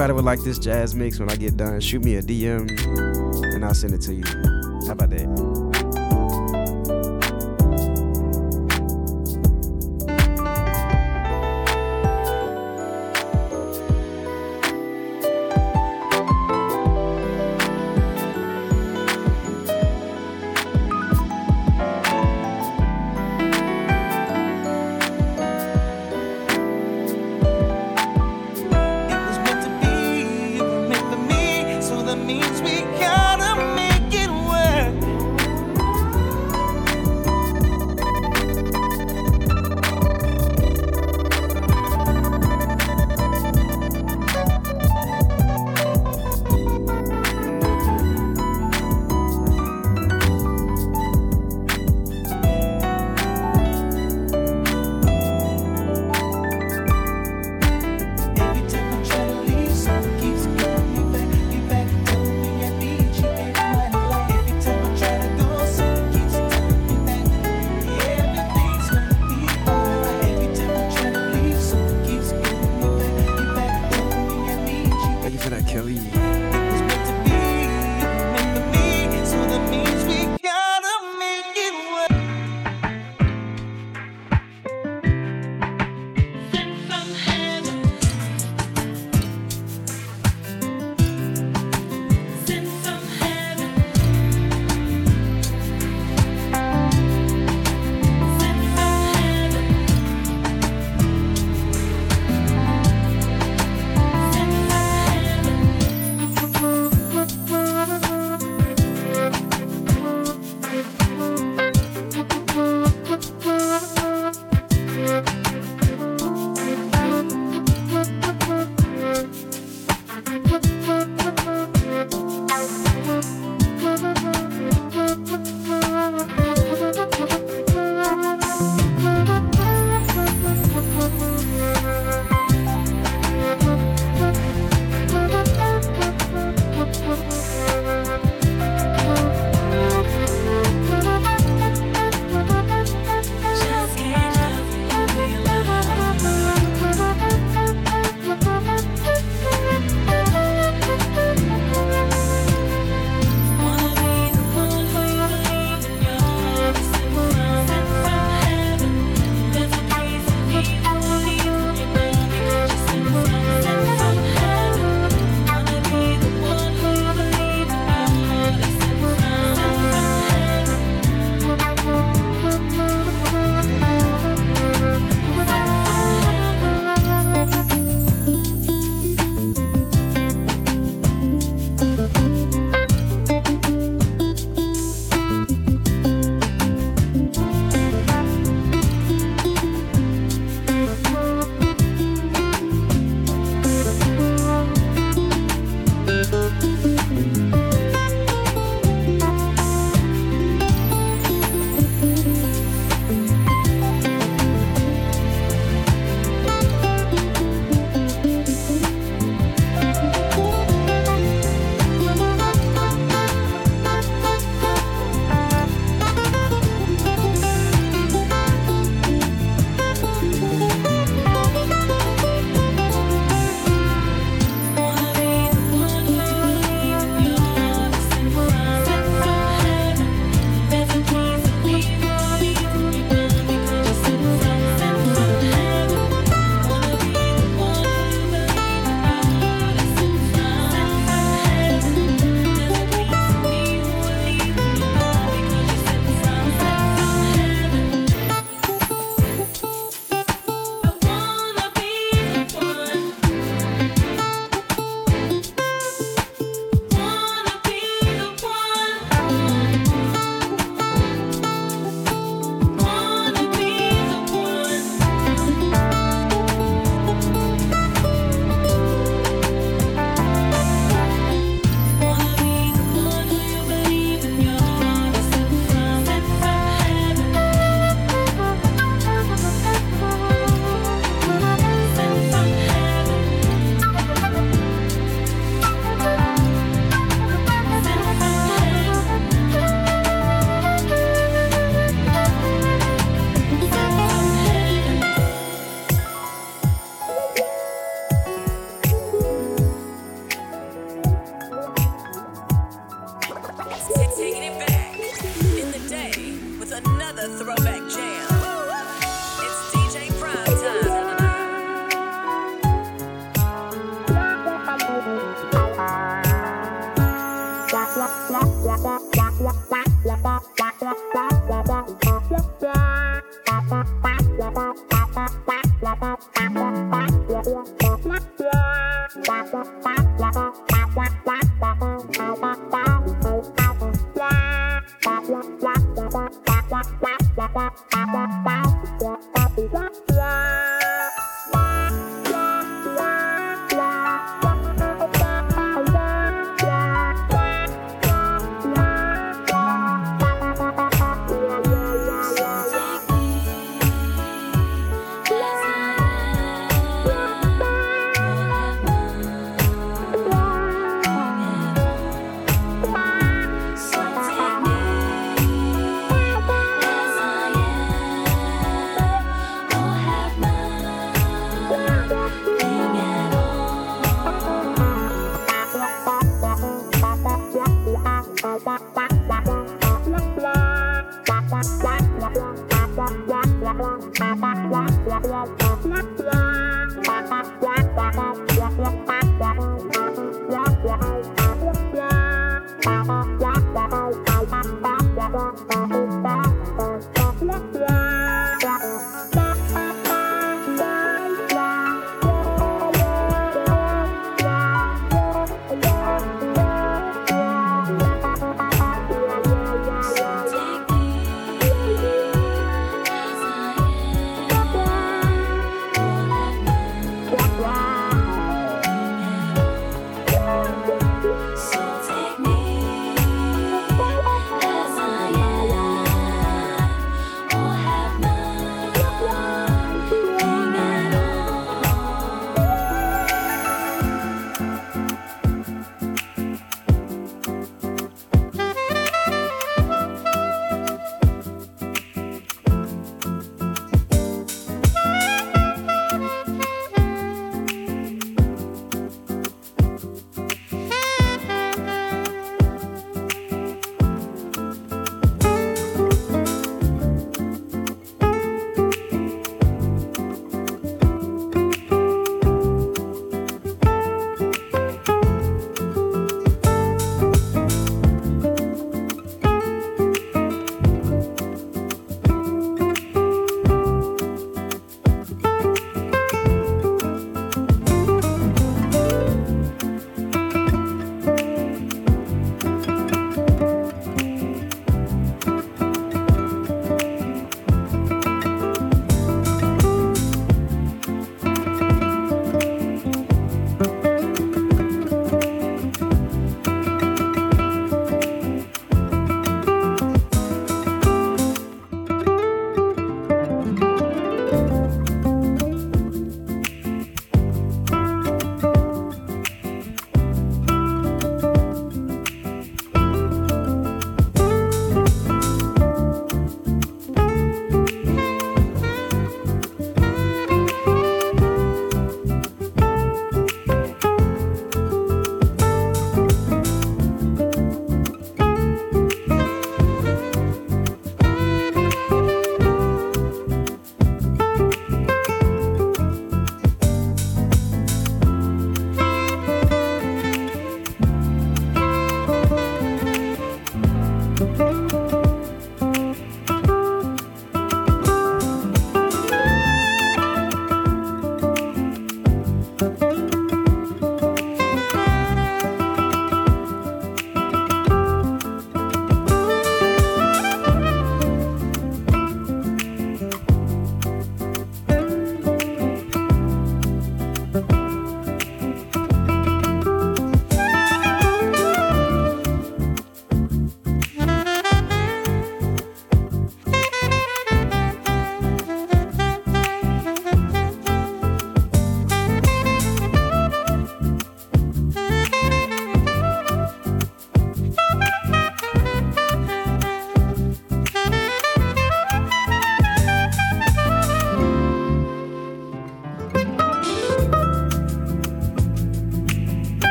anybody would like this jazz mix when I get done, shoot me a DM and I'll send it to you.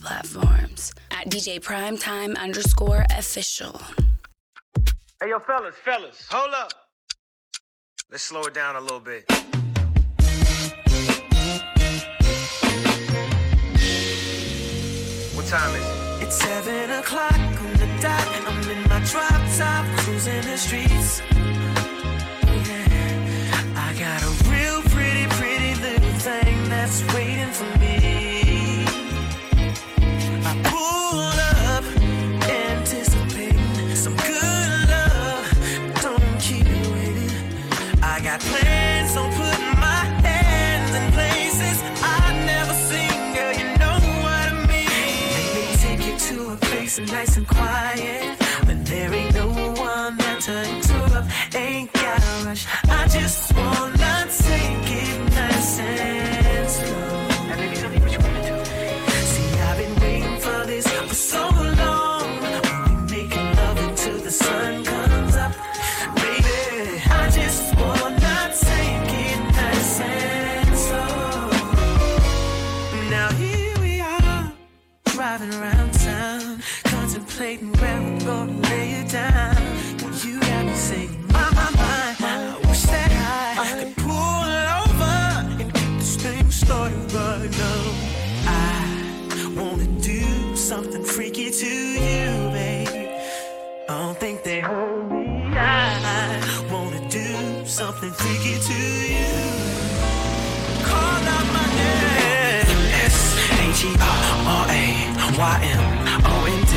Platforms at DJ Primetime underscore official. Hey, yo, fellas, fellas, hold up. Let's slow it down a little bit. What time is it? It's seven o'clock on the dot. I'm in my drop top, cruising the streets. Nice and quiet. But there ain't no one that to interrupt. Ain't got a rush. I just A Y M O N D.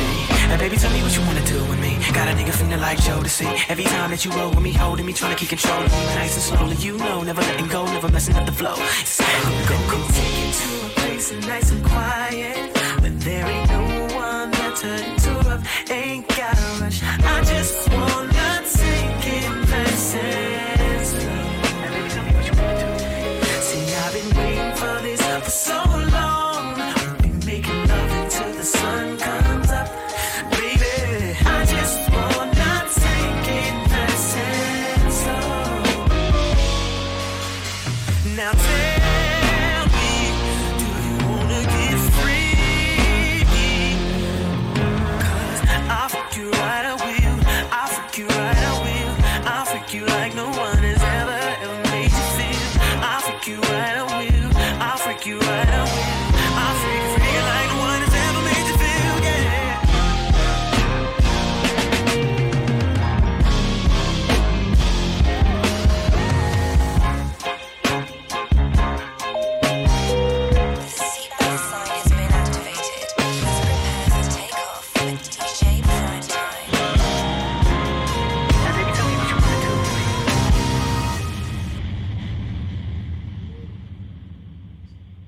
Now, baby, tell me what you wanna do with me. Got a nigga feeling like Jodeci. Every time that you roll with me, holding me, trying to keep control of me. Nice and slowly, you know, never letting go, never messing up the flow. Say, go, go, go. Take you to a place nice and quiet, but there ain't no one there to interrupt. Ain't got a rush. I just wanna